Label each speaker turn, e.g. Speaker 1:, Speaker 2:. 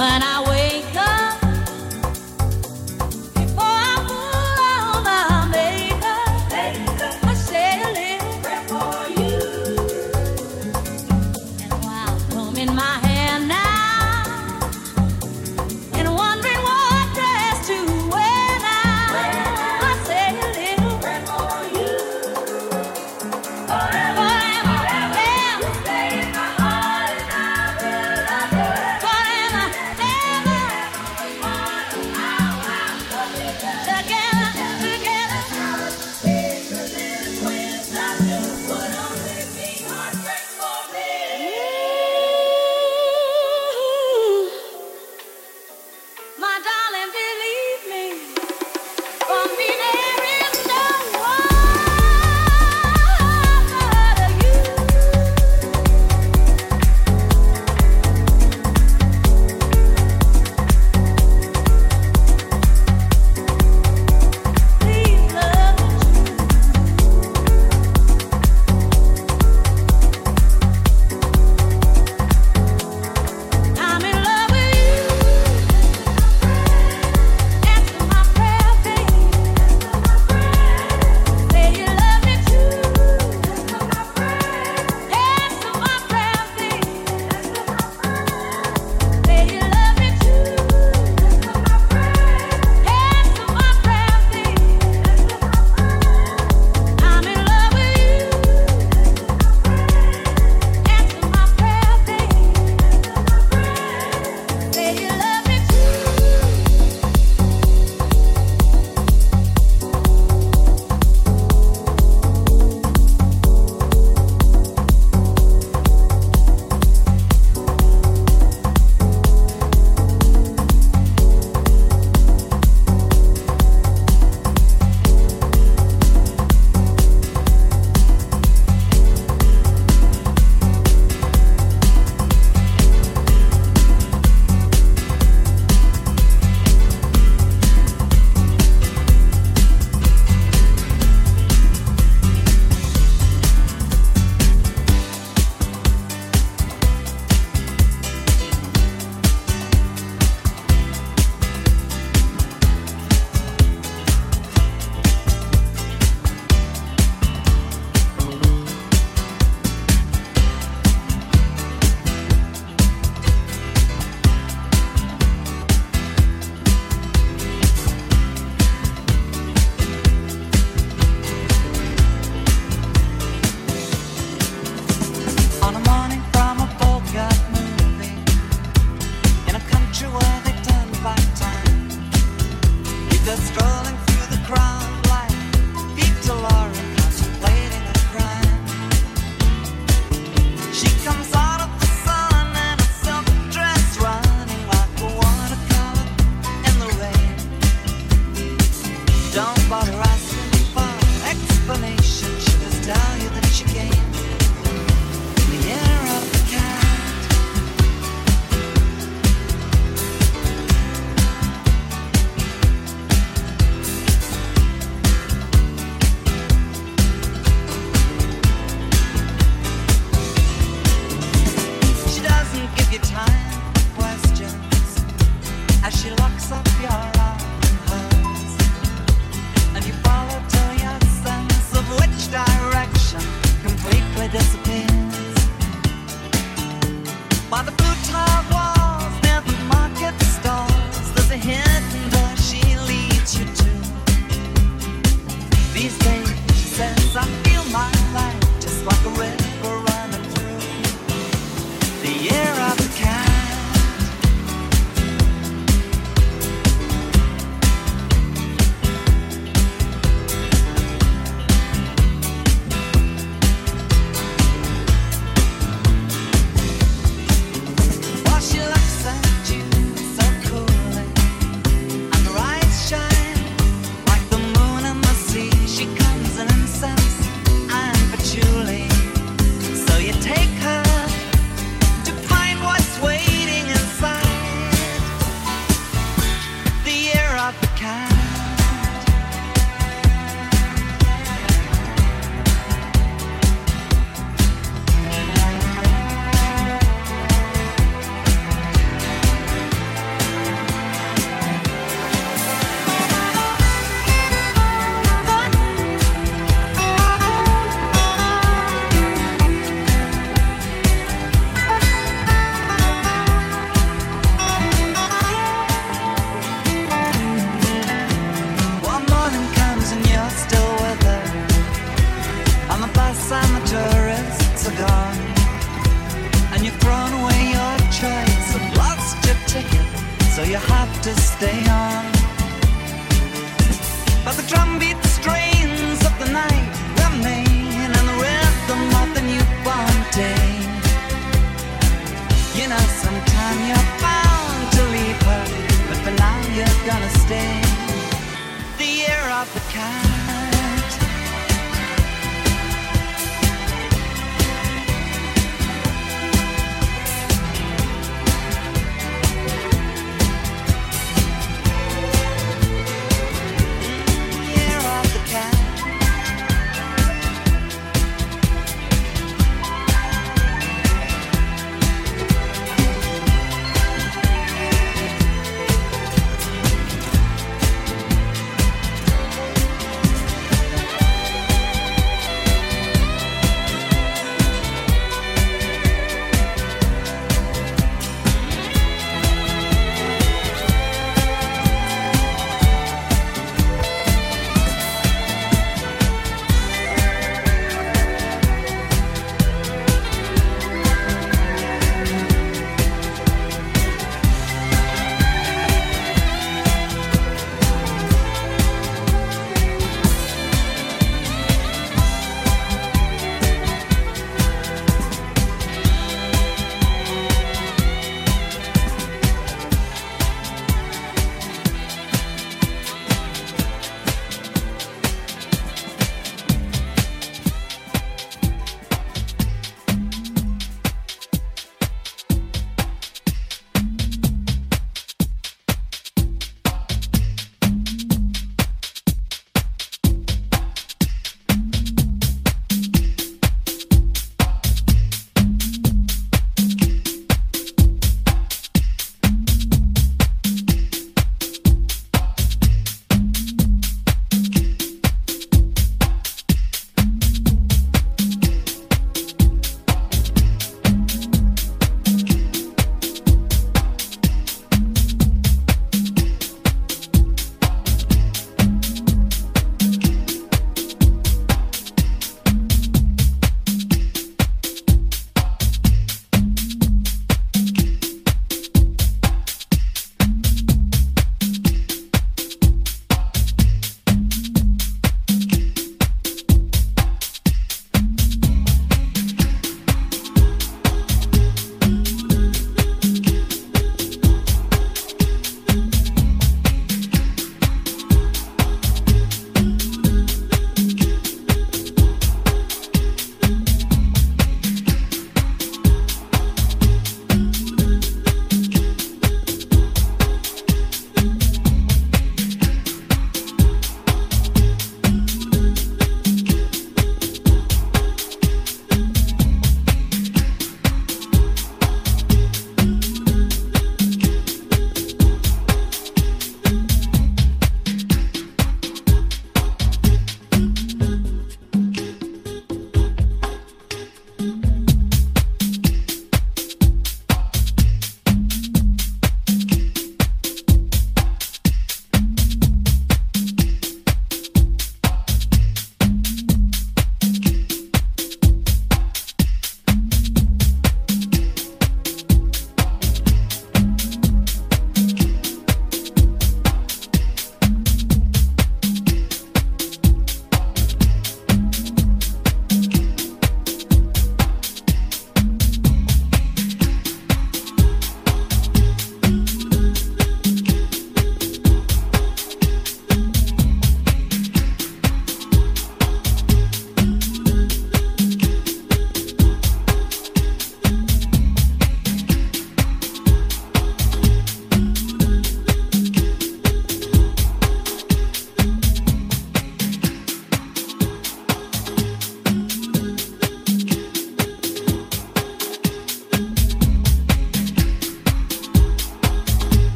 Speaker 1: woman I